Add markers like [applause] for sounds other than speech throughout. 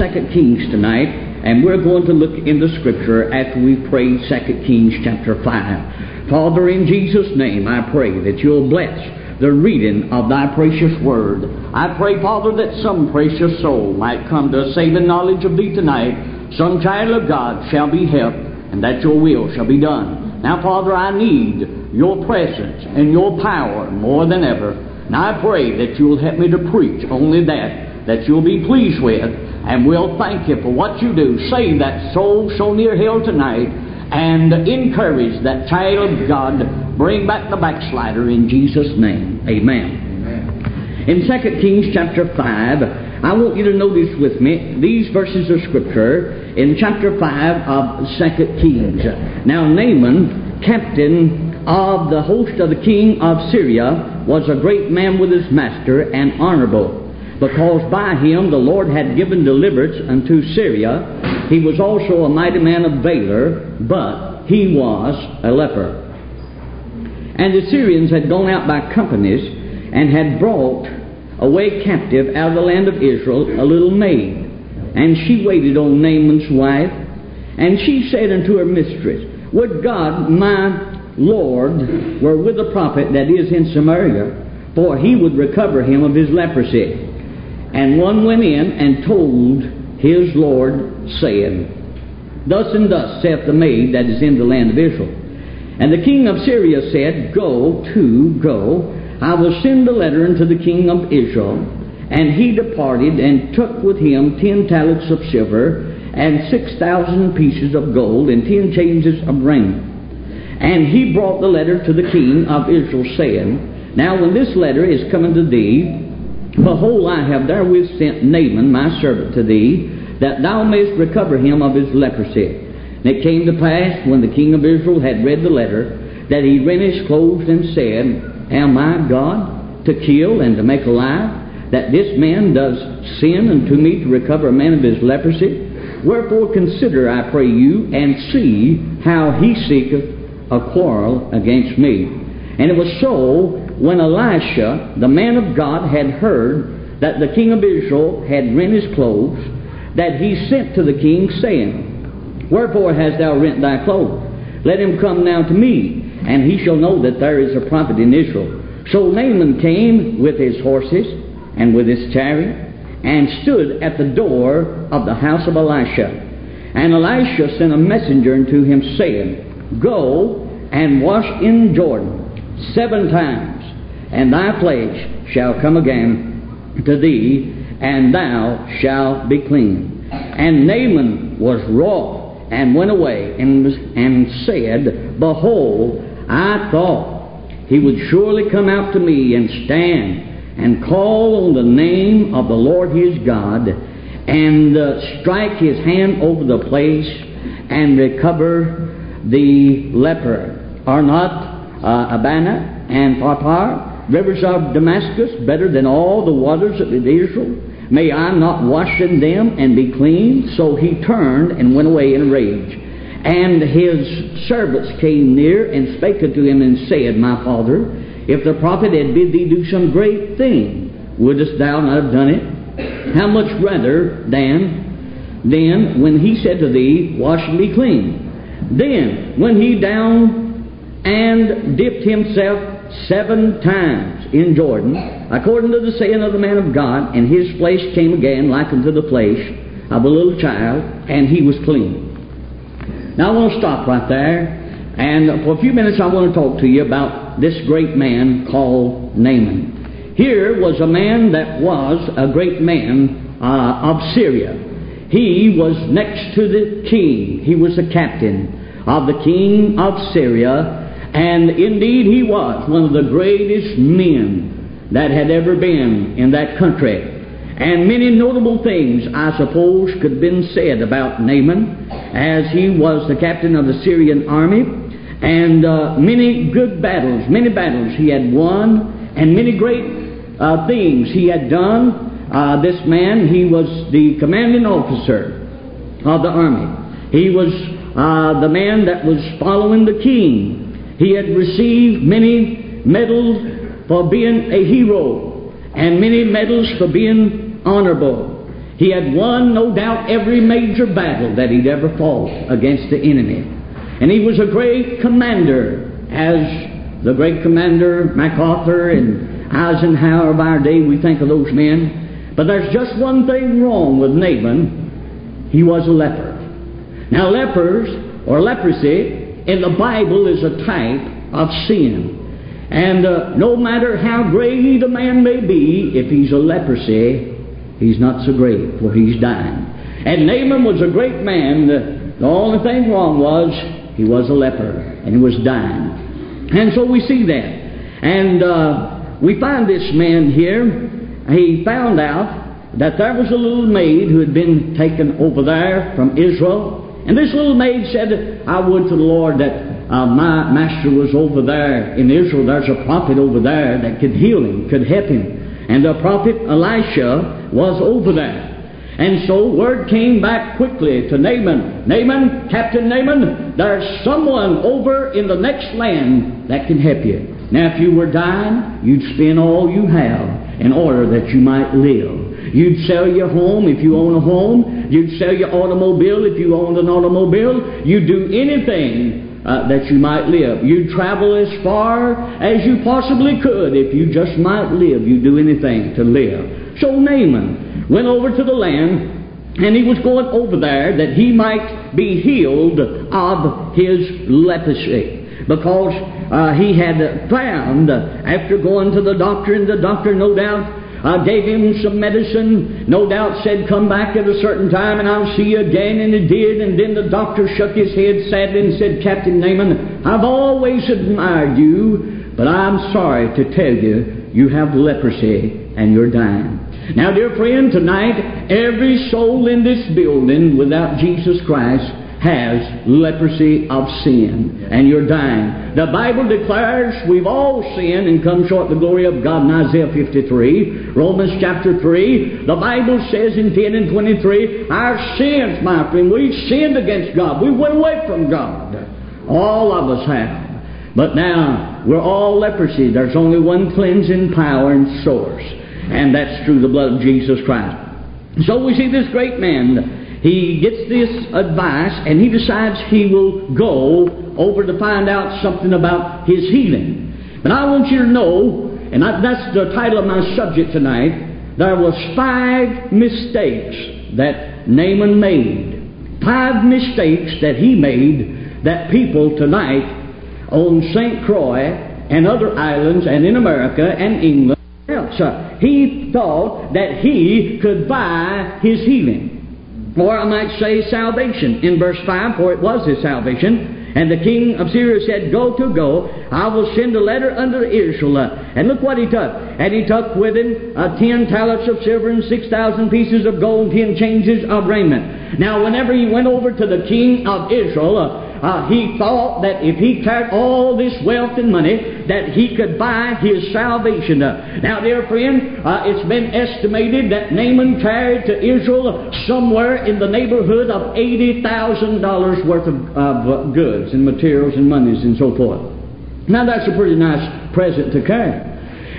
Second Kings tonight, and we're going to look in the Scripture after we pray Second Kings chapter 5. Father, in Jesus' name, I pray that you'll bless the reading of thy precious word. I pray, Father, that some precious soul might come to a saving knowledge of thee tonight. Some child of God shall be helped, and that your will shall be done. Now, Father, I need your presence and your power more than ever. And I pray that you'll help me to preach only that that you'll be pleased with, and we'll thank you for what you do. Save that soul so near hell tonight, and encourage that child of God. Bring back the backslider in Jesus' name. Amen. In 2 Kings chapter 5, I want you to notice with me these verses of Scripture in chapter 5 of 2 Kings. Now, Naaman, captain of the host of the king of Syria, was a great man with his master and honorable because by him the Lord had given deliverance unto Syria. He was also a mighty man of valor, but he was a leper. And the Syrians had gone out by companies and had brought away captive out of the land of Israel a little maid. And she waited on Naaman's wife, and she said unto her mistress, Would God my Lord were with the prophet that is in Samaria, for he would recover him of his leprosy. And one went in and told his Lord, saying, Thus and thus saith the maid that is in the land of Israel. And the king of Syria said, Go to, go, I will send a letter unto the king of Israel. And he departed and took with him ten talents of silver, and six thousand pieces of gold, and ten changes of raiment. And he brought the letter to the king of Israel, saying, Now when this letter is coming to thee, Behold, I have therewith sent Naaman my servant to thee, that thou mayest recover him of his leprosy. And it came to pass, when the king of Israel had read the letter, that he rent his clothes and said, Am I God to kill and to make alive, that this man does sin unto me to recover a man of his leprosy? Wherefore consider, I pray you, and see how he seeketh a quarrel against me. And it was so when Elisha, the man of God, had heard that the king of Israel had rent his clothes, that he sent to the king, saying, Wherefore hast thou rent thy clothes? Let him come now to me, and he shall know that there is a prophet in Israel. So Naaman came with his horses and with his chariot, and stood at the door of the house of Elisha. And Elisha sent a messenger unto him, saying, Go and wash in Jordan seven times and thy flesh shall come again to thee, and thou shalt be clean. And Naaman was wroth, and went away, and, and said, Behold, I thought he would surely come out to me and stand and call on the name of the Lord his God, and uh, strike his hand over the place and recover the leper. Are not uh, Abana and Pharpar rivers of Damascus better than all the waters of Israel? May I not wash in them and be clean? So he turned and went away in a rage. And his servants came near and spake unto him and said, My father, if the prophet had bid thee do some great thing, wouldst thou not have done it? How much rather than then when he said to thee, Wash and be clean? Then when he down and dipped himself seven times in Jordan, according to the saying of the man of God, and his flesh came again like unto the flesh of a little child, and he was clean. Now I want to stop right there, and for a few minutes I want to talk to you about this great man called Naaman. Here was a man that was a great man uh, of Syria. He was next to the king. He was the captain of the king of Syria, and indeed, he was one of the greatest men that had ever been in that country. And many notable things, I suppose, could have been said about Naaman as he was the captain of the Syrian army. And uh, many good battles, many battles he had won, and many great uh, things he had done. Uh, this man, he was the commanding officer of the army. He was uh, the man that was following the king he had received many medals for being a hero and many medals for being honorable. He had won, no doubt, every major battle that he'd ever fought against the enemy. And he was a great commander, as the great commander MacArthur and Eisenhower of our day, we think of those men. But there's just one thing wrong with Naaman. He was a leper. Now, lepers, or leprosy, in the Bible is a type of sin. And uh, no matter how great a man may be, if he's a leprosy, he's not so great, for he's dying. And Naaman was a great man. The, only thing wrong was he was a leper, and he was dying. And so we see that. And uh, we find this man here. He found out that there was a little maid who had been taken over there from Israel. And this little maid said, I would to the Lord that uh, my master was over there in Israel. There's a prophet over there that could heal him, could help him. And the prophet Elisha was over there. And so word came back quickly to Naaman. Naaman, Captain Naaman, there's someone over in the next land that can help you. Now, if you were dying, you'd spend all you have in order that you might live. You'd sell your home if you own a home. You'd sell your automobile if you owned an automobile. You'd do anything uh, that you might live. You'd travel as far as you possibly could if you just might live. You'd do anything to live. So Naaman went over to the land and he was going over there that he might be healed of his leprosy. Because uh, he had found, after going to the doctor, and the doctor, no doubt, uh, gave him some medicine, no doubt said, Come back at a certain time and I'll see you again. And he did. And then the doctor shook his head sadly and said, Captain Naaman, I've always admired you, but I'm sorry to tell you, you have leprosy and you're dying. Now, dear friend, tonight, every soul in this building without Jesus Christ has leprosy of sin, and you're dying. The Bible declares we've all sinned and come short the glory of God in Isaiah 53. Romans chapter 3, the Bible says in 10 and 23, our sins, my friend, we've sinned against God. We went away from God. All of us have. But now, we're all leprosy. There's only one cleansing power and source, and that's through the blood of Jesus Christ. So we see this great man he gets this advice and he decides he will go over to find out something about his healing. But I want you to know, and I, that's the title of my subject tonight, there was five mistakes that Naaman made. Five mistakes that he made that people tonight on St. Croix and other islands and in America and England else. He thought that he could buy his healing or I might say salvation. In verse 5, for it was his salvation. And the king of Syria said, Go to go, I will send a letter unto Israel. And look what he took. And he took with him uh, ten talents of silver and six thousand pieces of gold, ten changes of raiment. Now, whenever he went over to the king of Israel, uh, uh, he thought that if he carried all this wealth and money, that he could buy his salvation. Now, dear friend, uh, it's been estimated that Naaman carried to Israel somewhere in the neighborhood of $80,000 worth of, of goods and materials and monies and so forth. Now, that's a pretty nice present to carry.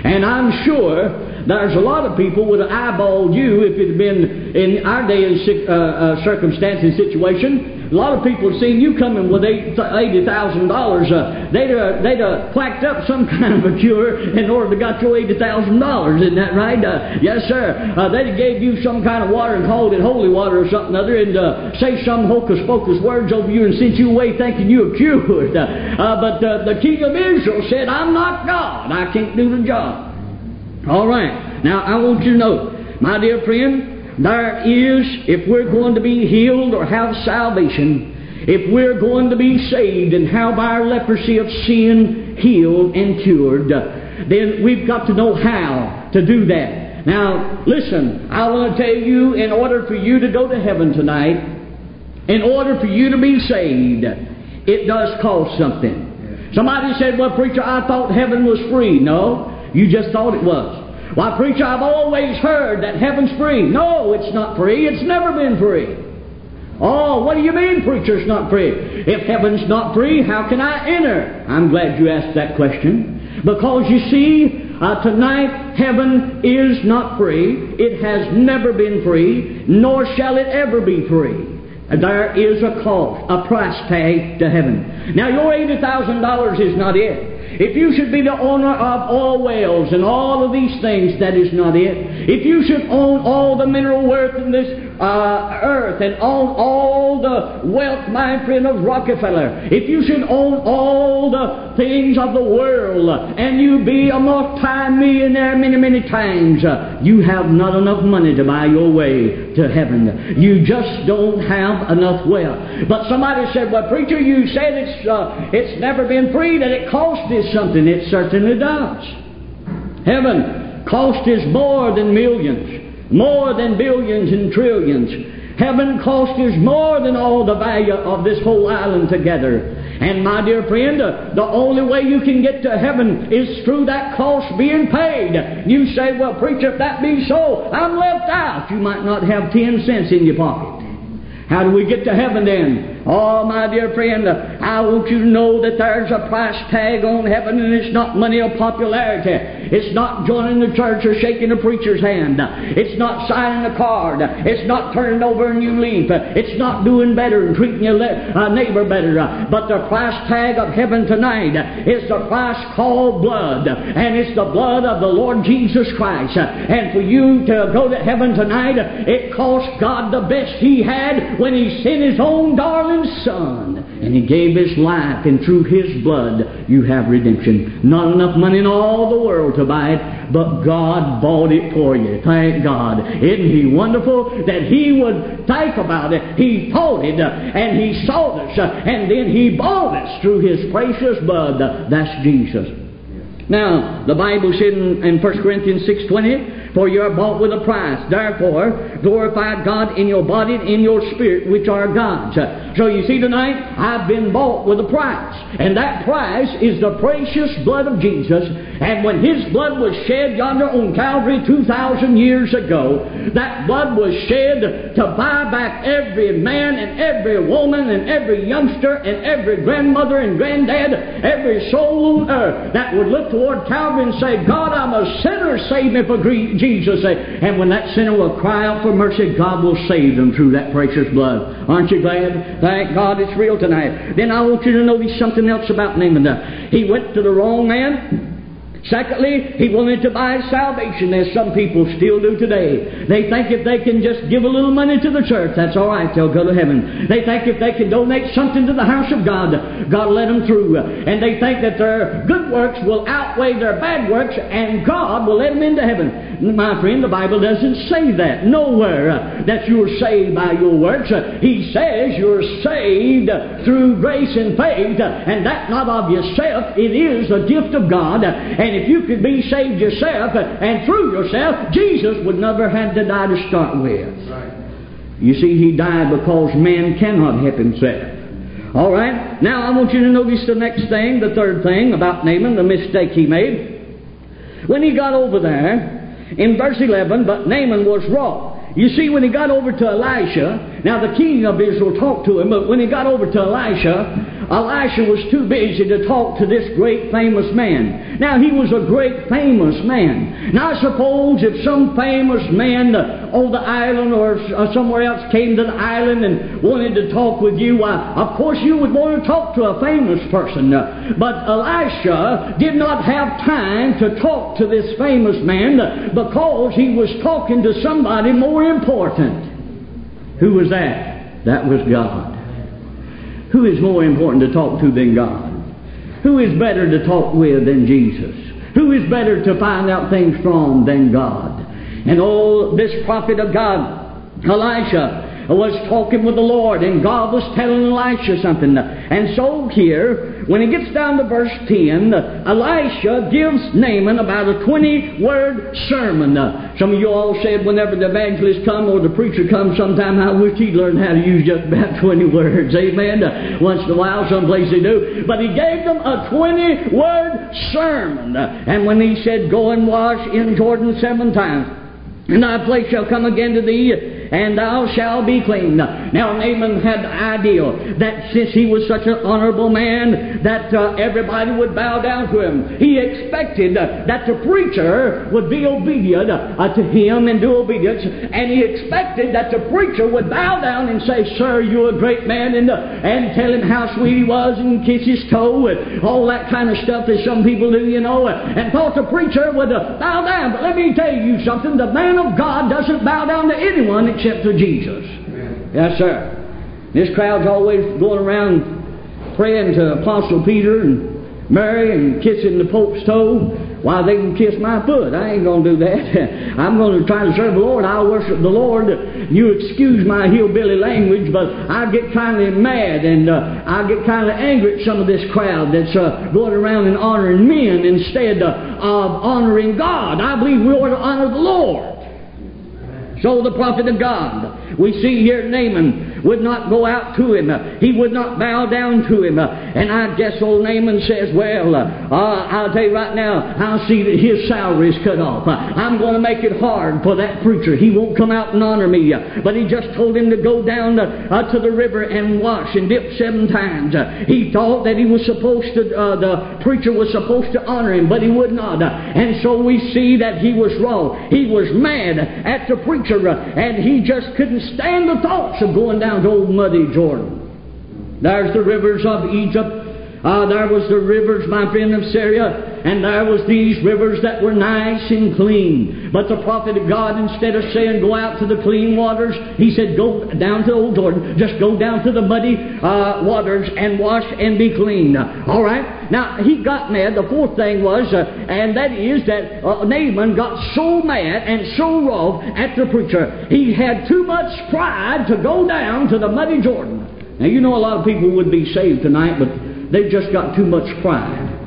And I'm sure there's a lot of people would have eyeballed you if it had been in our day and uh, uh, circumstance and situation. A lot of people have seen you coming with thousand dollars. Uh, they'd uh, they'd uh, quacked up some [laughs] kind of a cure in order to got you eighty thousand dollars. Isn't that right? Uh, yes, sir. Uh, they'd gave you some kind of water and called it holy water or something other, and uh, say some hocus pocus words over you and sent you away thinking you were cured. Uh, uh, but uh, the king of Israel said, "I'm not God. I can't do the job." All right. Now I want you to know, my dear friend, there is, if we're going to be healed or have salvation, if we're going to be saved and have our leprosy of sin healed and cured, then we've got to know how to do that. Now, listen, I want to tell you, in order for you to go to heaven tonight, in order for you to be saved, it does cost something. Somebody said, Well, preacher, I thought heaven was free. No, you just thought it was. Why, preacher, I've always heard that heaven's free. No, it's not free. It's never been free. Oh, what do you mean, preacher, it's not free? If heaven's not free, how can I enter? I'm glad you asked that question. Because you see, Uh, tonight, heaven is not free. It has never been free, nor shall it ever be free. There is a cost, a price tag to heaven. Now, your $80,000 is not it. If you should be the owner of all wells and all of these things, that is not it. If you should own all the mineral wealth in this uh, earth and own all the wealth, my friend, of Rockefeller, if you should own all the things of the world and you be a multi-millionaire many, many times, you have not enough money to buy your way to heaven. You just don't have enough wealth. But somebody said, well, preacher, you said it's, uh, it's never been free, that it cost us something. It certainly does. Heaven cost us more than millions, more than billions and trillions. Heaven cost us more than all the value of this whole island together. And my dear friend, uh, the only way you can get to heaven is through that cost being paid. You say, well, preacher, if that be so, I'm left out. You might not have ten cents in your pocket. How do we get to heaven then? Oh, my dear friend, I want you to know that there's a price tag on heaven, and it's not money or popularity. It's not joining the church or shaking a preacher's hand. It's not signing a card. It's not turning over a new leaf. It's not doing better and treating your uh, neighbor better. But the price tag of heaven tonight is the price called blood, and it's the blood of the Lord Jesus Christ. And for you to go to heaven tonight, it cost God the best He had when He sent His own darling Son, and He gave His life, and through His blood you have redemption. Not enough money in all the world to buy it, but God bought it for you. Thank God. Isn't He wonderful that He would think about it? He thought it, and He saw us, and then He bought us through His precious blood. That's Jesus. Now, the Bible said in, in 1 Corinthians 6.20, for you are bought with a price. Therefore, glorify God in your body and in your spirit, which are God's. So you see tonight, I've been bought with a price. And that price is the precious blood of Jesus. And when His blood was shed yonder on Calvary 2,000 years ago, that blood was shed to buy back every man and every woman and every youngster and every grandmother and granddad, every soul on earth that would look toward Calvary and say, God, I'm a sinner, save me for grief Jesus. And when that sinner will cry out for mercy, God will save them through that precious blood. Aren't you glad? Thank God it's real tonight. Then I want you to notice something else about Naaman. He went to the wrong man. Secondly, he wanted to buy salvation, as some people still do today. They think if they can just give a little money to the church, that's all right, they'll go to heaven. They think if they can donate something to the house of God, God will let them through. And they think that their good works will outweigh their bad works, and God will let them into heaven. My friend, the Bible doesn't say that nowhere uh, that you're saved by your works. Uh, he says you're saved through grace and faith, uh, and that not of yourself. It is a gift of God. And if you could be saved yourself and through yourself, Jesus would never have to die to start with. You see, he died because man cannot help himself. All right? Now I want you to notice the next thing, the third thing about Naaman, the mistake he made. When he got over there, in verse 11, but Naaman was wroth. You see, when he got over to Elisha, now the king of Israel talked to him, but when he got over to Elisha, Elisha was too busy to talk to this great famous man. Now, he was a great famous man. Now, I suppose if some famous man uh, on the island or uh, somewhere else came to the island and wanted to talk with you, uh, of course you would want to talk to a famous person. Uh, but Elisha did not have time to talk to this famous man because he was talking to somebody more important. Who was that? That was God. Who is more important to talk to than God? Who is better to talk with than Jesus? Who is better to find out things from than God? And oh, this prophet of God, Elisha, was talking with the Lord, and God was telling Elisha something. And so here, when he gets down to verse 10, Elisha gives Naaman about a 20 word sermon. Some of you all said whenever the evangelist come or the preacher comes sometime, I wish he'd learn how to use just about [laughs] 20 words. Amen. Once in a while, someplace they do. But he gave them a 20 word sermon. And when he said, Go and wash in Jordan seven times, and thy place shall come again to thee, and thou shalt be clean. Now Naaman had the idea that since he was such an honorable man, that uh, everybody would bow down to him. He expected uh, that the preacher would be obedient uh, to him and do obedience, and he expected that the preacher would bow down and say, Sir, you're a great man, and, uh, and tell him how sweet he was, and kiss his toe, and all that kind of stuff that some people do, you know, and thought the preacher would uh, bow down. But let me tell you something the man of God doesn't bow down to anyone except to Jesus. Yes, sir. This crowd's always going around praying to Apostle Peter and Mary and kissing the Pope's toe. Why, they can kiss my foot. I ain't going to do that. [laughs] I'm going to try to serve the Lord. I'll worship the Lord. You excuse my hillbilly language, but I get kind of mad and uh, I get kind of angry at some of this crowd that's uh, going around and honoring men instead uh, of honoring God. I believe we ought to honor the Lord. So the prophet of God, we see here Naaman would not go out to him. He would not bow down to him. And I guess old Naaman says, Well, uh, I'll tell you right now, I'll see that his salary is cut off. I'm going to make it hard for that preacher. He won't come out and honor me. But he just told him to go down to, uh, to the river and wash and dip seven times. He thought that he was supposed to, uh, the preacher was supposed to honor him, but he would not. And so we see that he was wrong. He was mad at the preacher, and he just couldn't stand the thoughts of going down old muddy Jordan. There's the rivers of Egypt. Uh, there was the rivers, my friend, of Syria and there was these rivers that were nice and clean. But the prophet of God, instead of saying go out to the clean waters, he said go down to Old Jordan. Just go down to the muddy uh, waters and wash and be clean. All right. Now he got mad. The fourth thing was, uh, and that is that uh, Naaman got so mad and so wroth at the preacher. He had too much pride to go down to the muddy Jordan. Now you know a lot of people would be saved tonight, but they've just got too much pride.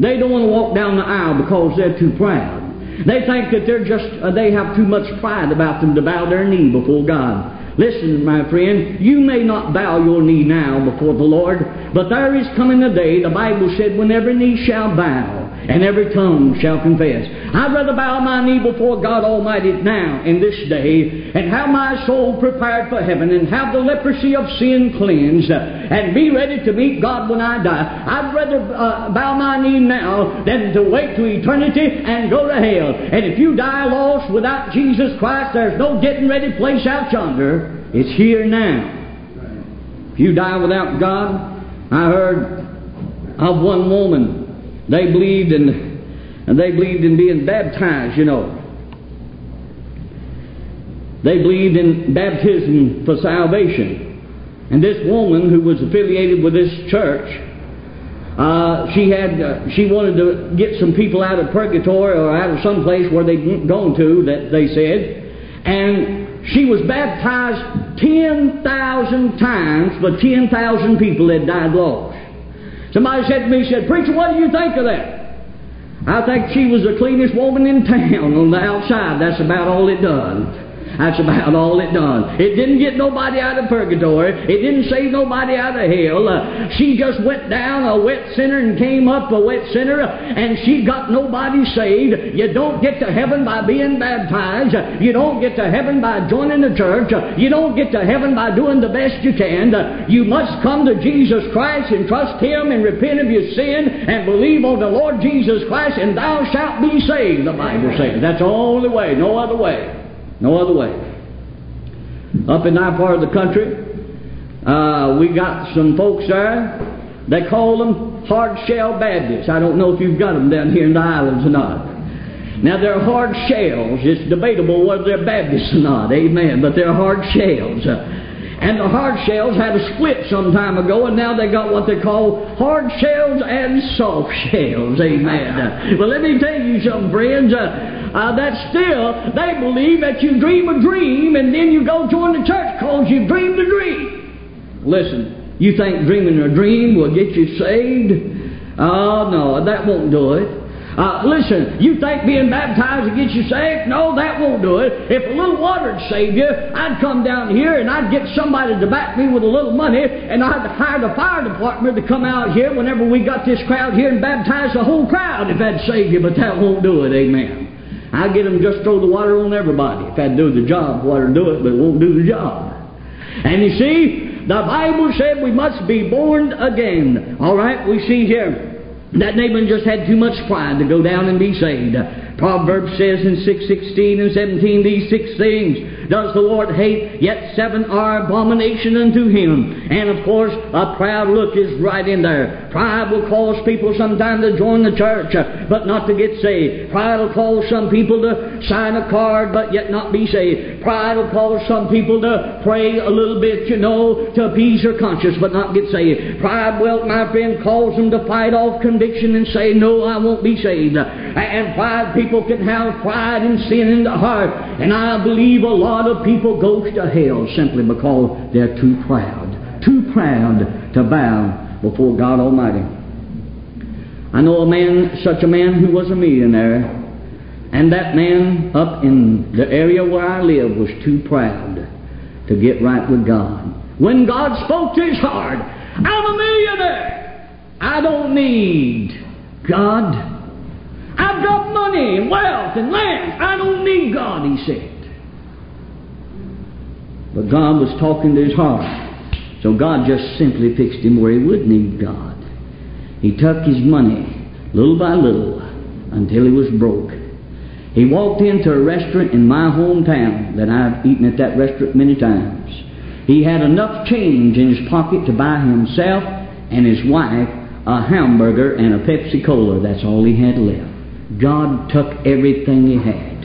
They don't want to walk down the aisle because they're too proud. They think that they're just, uh, they have too much pride about them to bow their knee before God. Listen, my friend, you may not bow your knee now before the Lord, but there is coming a day, the Bible said, when every knee shall bow and every tongue shall confess. I'd rather bow my knee before God Almighty now in this day and have my soul prepared for heaven and have the leprosy of sin cleansed and be ready to meet God when I die. I'd rather uh, bow my knee now than to wait to eternity and go to hell. And if you die lost without Jesus Christ, there's no getting ready place out yonder. It's here now. If you die without God, I heard of one woman they believed in, and they believed in being baptized, you know. They believed in baptism for salvation. And this woman who was affiliated with this church, uh, she had uh, she wanted to get some people out of purgatory or out of some place where they'd gone to that they said, and she was baptized ten thousand times, but ten thousand people had died lost. Somebody said to me, said, Preacher, what do you think of that? I think she was the cleanest woman in town on the outside. That's about all it does. That's about all it done. It didn't get nobody out of purgatory. It didn't save nobody out of hell. Uh, she just went down a wet sinner and came up a wet sinner, and she got nobody saved. You don't get to heaven by being baptized. You don't get to heaven by joining the church. You don't get to heaven by doing the best you can. You must come to Jesus Christ and trust Him and repent of your sin and believe on the Lord Jesus Christ, and thou shalt be saved, the Bible says. That's the only way, no other way. No other way. Up in our part of the country, uh, we got some folks there. They call them hard shell Baptists. I don't know if you've got them down here in the islands or not. Now they're hard shells. It's debatable whether they're Baptists or not. Amen. But they're hard shells. And the hard shells had a split some time ago, and now they got what they call hard shells and soft shells. Amen. [laughs] Well, let me tell you something, friends. Uh, uh, that still, they believe that you dream a dream and then you go join the church because you dreamed a dream. Listen, you think dreaming a dream will get you saved? Oh, no, that won't do it. Uh, listen, you think being baptized will get you saved? No, that won't do it. If a little water would save you, I'd come down here and I'd get somebody to back me with a little money and I'd hire the fire department to come out here whenever we got this crowd here and baptize the whole crowd if that'd save you, but that won't do it, amen. I get them just throw the water on everybody. If I'd do the job, water do it, but it won't do the job. And you see, the Bible said we must be born again. All right, we see here that Naaman just had too much pride to go down and be saved. Proverbs says in 6.16 and 17, these six things does the Lord hate, yet seven are abomination unto him. And of course, a proud look is right in there. Pride will cause people sometimes to join the church, uh, but not to get saved. Pride will cause some people to sign a card, but yet not be saved. Pride will cause some people to pray a little bit, you know, to appease their conscience, but not get saved. Pride will, my friend, cause them to fight off conviction and say, no, I won't be saved. And pride people can have pride and sin in the heart. And I believe a lot of people go to hell simply because they're too proud. Too proud to bow before God Almighty. I know a man, such a man who was a millionaire, and that man up in the area where I live was too proud to get right with God. When God spoke to his heart, I'm a millionaire. I don't need God. I've got money and wealth and land. I don't need God, he said. But God was talking to his heart. So God just simply fixed him where he would need God. He took his money little by little until he was broke. He walked into a restaurant in my hometown that I've eaten at that restaurant many times. He had enough change in his pocket to buy himself and his wife a hamburger and a Pepsi Cola. That's all he had left. God took everything he had.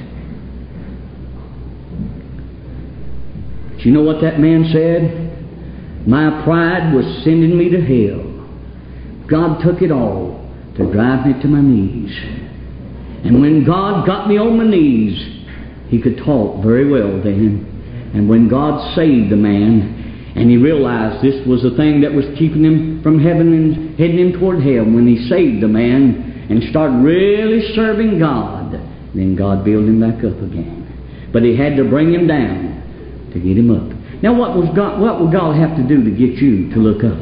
Do you know what that man said? My pride was sending me to hell. God took it all to drive me to my knees. And when God got me on my knees, he could talk very well then. And when God saved the man, and he realized this was the thing that was keeping him from heaven and heading him toward hell, when he saved the man, and start really serving God, then God built him back up again. But he had to bring him down to get him up. Now, what was God? What will God have to do to get you to look up?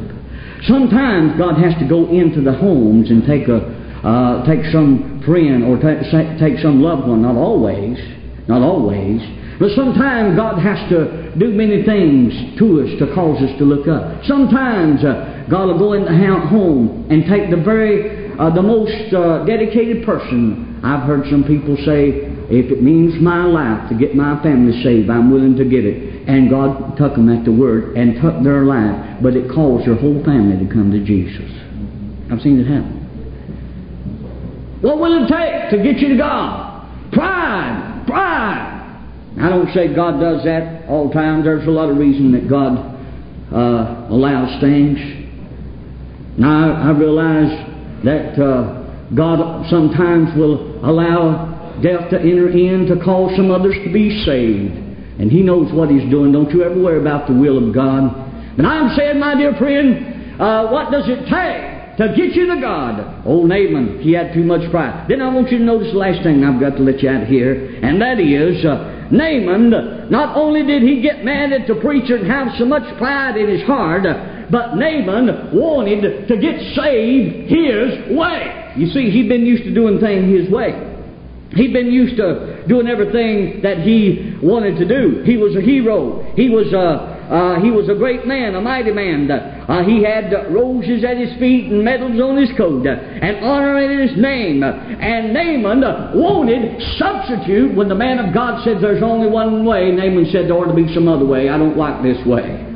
Sometimes God has to go into the homes and take a uh, take some friend or take, take some loved one. Not always, not always. But sometimes God has to do many things to us to cause us to look up. Sometimes uh, God will go in the home and take the very uh, the most uh, dedicated person. I've heard some people say, if it means my life to get my family saved, I'm willing to give it. And God took them at the word and took their life, but it caused their whole family to come to Jesus. I've seen it happen. What will it take to get you to God? Pride, pride. I don't say God does that all the time. There's a lot of reason that God uh, allows things. Now I realize that uh, God sometimes will allow death to enter in to cause some others to be saved. And He knows what He's doing. Don't you ever worry about the will of God. And I'm saying, my dear friend, uh, what does it take to get you to God? Old Naaman, he had too much pride. Then I want you to notice the last thing I've got to let you out here, and that is uh, Naaman, not only did he get mad at the preacher and have so much pride in his heart, but Naaman wanted to get saved his way. You see, he'd been used to doing things his way. He'd been used to doing everything that he wanted to do. He was a hero. He was a uh, he was a great man, a mighty man. Uh, he had roses at his feet and medals on his coat uh, and honor in his name. And Naaman wanted substitute when the man of God said there's only one way. Naaman said there ought to be some other way. I don't like this way.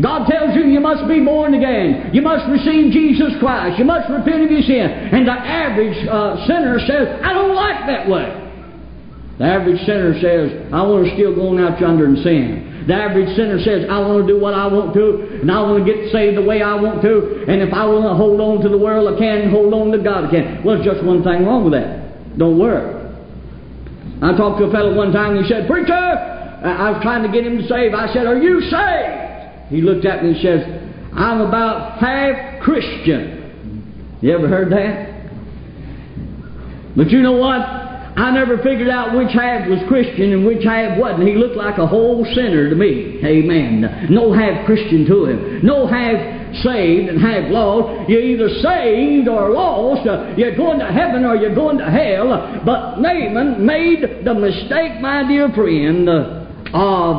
God tells you you must be born again. You must receive Jesus Christ. You must repent of your sin. And the average uh, sinner says, I don't like that way. The average sinner says, I want to still go out yonder and sin. The average sinner says, I want to do what I want to, and I want to get saved the way I want to, and if I want to hold on to the world, I can, hold on to God, I can. Well, there's just one thing wrong with that. Don't worry. I talked to a fellow one time, and he said, Preacher, I was trying to get him to save. I said, Are you saved? He looked at me and says, I'm about half Christian. You ever heard that? But you know what? I never figured out which half was Christian and which half wasn't. He looked like a whole sinner to me. Amen. No half Christian to him. No half saved and half lost. You're either saved or lost. You're going to heaven or you're going to hell. But Naaman made the mistake, my dear friend, of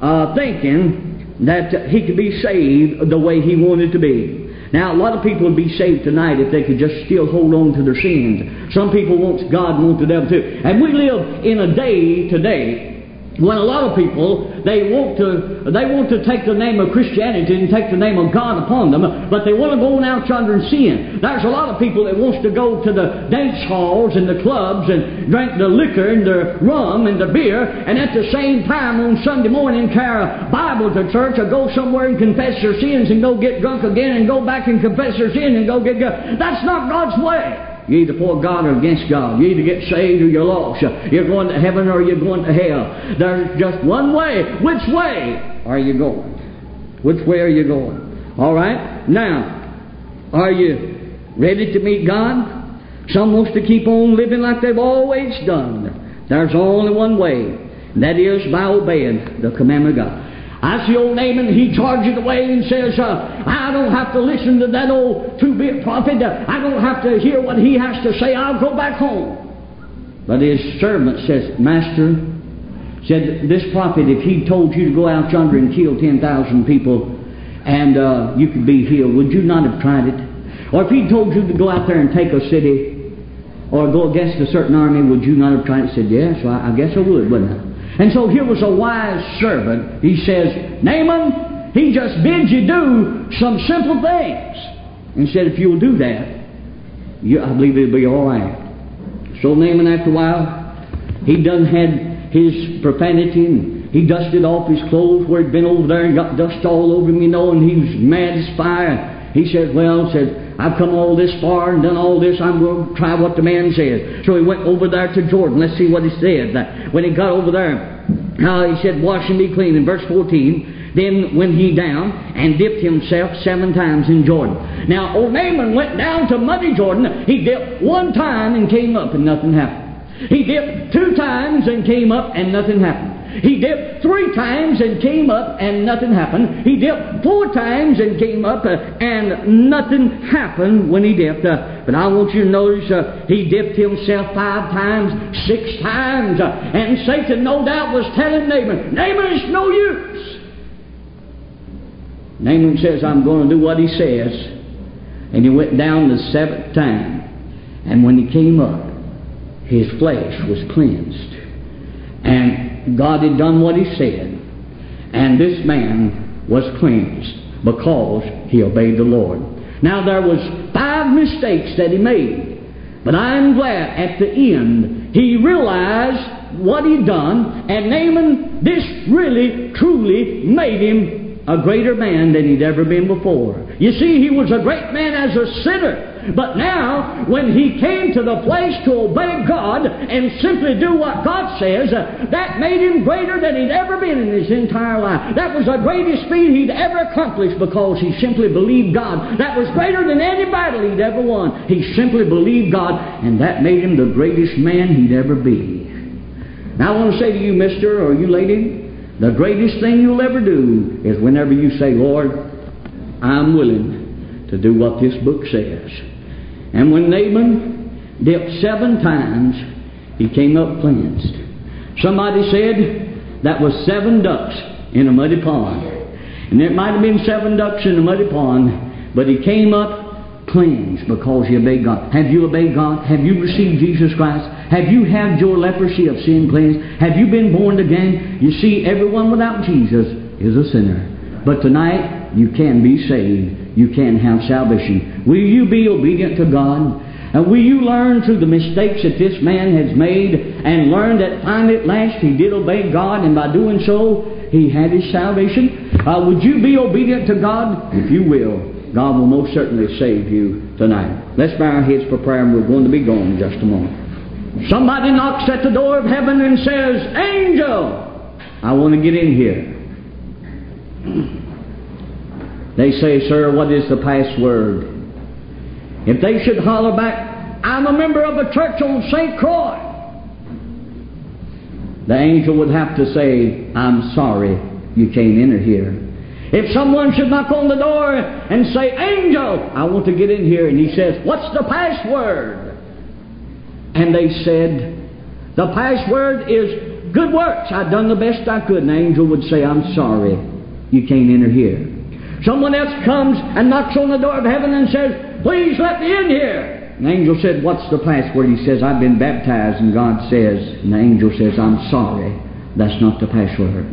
uh, thinking that he could be saved the way he wanted to be. Now, a lot of people would be saved tonight if they could just still hold on to their sins. Some people want God and want the devil too. And we live in a day today when a lot of people they want to they want to take the name of Christianity and take the name of God upon them, but they want to go out yonder and sin. There's a lot of people that wants to go to the dance halls and the clubs and drink the liquor and the rum and the beer, and at the same time on Sunday morning carry a Bible to church or go somewhere and confess their sins and go get drunk again and go back and confess their sin and go get good. That's not God's way. You're either for God or against God. You either get saved or you're lost. You're going to heaven or you're going to hell. There's just one way. Which way are you going? Which way are you going? All right? Now, are you ready to meet God? Some wants to keep on living like they've always done. There's only one way. And that is by obeying the commandment of God. I see old Naaman, he charges away and says, uh, I don't have to listen to that old two-bit prophet. I don't have to hear what he has to say. I'll go back home. But his servant says, Master, said, this prophet, if he told you to go out yonder and kill 10,000 people and uh, you could be healed, would you not have tried it? Or if he told you to go out there and take a city or go against a certain army, would you not have tried it? Said, yes, well, I guess I would, wouldn't I? And so here was a wise servant. He says, Naaman, he just bids you do some simple things. And said, if you'll do that, you, I believe it'll be all right. So Naaman, after a while, he done had his profanity and he dusted off his clothes where he'd been over there and got dust all over him, you know, and he was mad as fire. He said, well, said, I've come all this far and done all this. I'm going to try what the man says. So he went over there to Jordan. Let's see what he said. When he got over there, uh, he said, Wash and be clean in verse 14. Then went he down and dipped himself seven times in Jordan. Now, old Naaman went down to muddy Jordan. He dipped one time and came up and nothing happened. He dipped two times and came up and nothing happened. He dipped three times and came up and nothing happened. He dipped four times and came up uh, and nothing happened when he dipped. Uh, but I want you to notice uh, he dipped himself five times, six times. Uh, and Satan, no doubt, was telling Naaman, Naaman, it's no use. Naaman says, I'm going to do what he says. And he went down the seventh time. And when he came up, his flesh was cleansed. And God had done what He said, and this man was cleansed because he obeyed the Lord. Now there was five mistakes that he made, but I'm glad at the end he realized what he'd done, and Naaman, this really, truly made him a greater man than he'd ever been before. You see, he was a great man as a sinner. But now, when he came to the place to obey God and simply do what God says, uh, that made him greater than he'd ever been in his entire life. That was the greatest feat he'd ever accomplished because he simply believed God. That was greater than any battle he'd ever won. He simply believed God, and that made him the greatest man he'd ever be. Now, I want to say to you, mister or you lady, the greatest thing you'll ever do is whenever you say, Lord, I'm willing to do what this book says. And when Naaman dipped seven times, he came up cleansed. Somebody said that was seven ducks in a muddy pond. And it might have been seven ducks in a muddy pond, but he came up cleansed because he obeyed God. Have you obeyed God? Have you received Jesus Christ? Have you had your leprosy of sin cleansed? Have you been born again? You see, everyone without Jesus is a sinner. But tonight, you can be saved you can have salvation. Will you be obedient to God? And will you learn through the mistakes that this man has made and learn that finally at last he did obey God and by doing so he had his salvation? Uh, would you be obedient to God? If you will, God will most certainly save you tonight. Let's bow our heads for prayer and we're going to be in just a moment. Somebody knocks at the door of heaven and says, Angel, I want to get in here. They say, Sir, what is the password? If they should holler back, I'm a member of a church on St. Croix, the angel would have to say, I'm sorry you can't enter here. If someone should knock on the door and say, Angel, I want to get in here, and he says, What's the password? And they said, The password is good works. I've done the best I could. And the angel would say, I'm sorry, you can't enter here. Someone else comes and knocks on the door of heaven and says, Please let me in here. The angel said, What's the password? He says, I've been baptized. And God says, and the angel says, I'm sorry. That's not the password.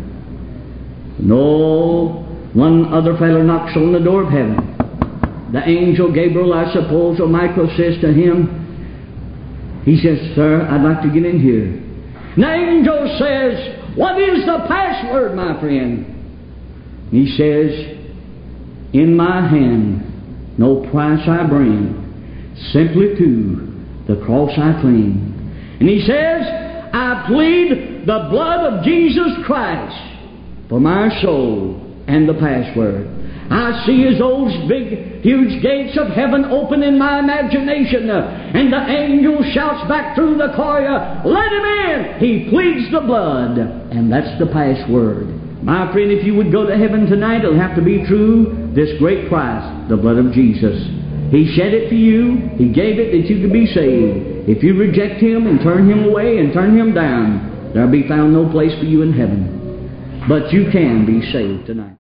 No, one other fellow knocks on the door of heaven. The angel Gabriel, I suppose, or Michael says to him, he says, Sir, I'd like to get in here. And the angel says, What is the password, my friend? He says, In my hand, no price I bring, simply to the cross I cling. And he says, I plead the blood of Jesus Christ for my soul and the password. I see as those big, huge gates of heaven open in my imagination, uh, and the angel shouts back through the choir, Let him in! He pleads the blood, and that's the password. My friend, if you would go to heaven tonight, it'll have to be true this great price, the blood of Jesus. He shed it for you, He gave it that you could be saved. If you reject Him and turn Him away and turn Him down, there'll be found no place for you in heaven. But you can be saved tonight.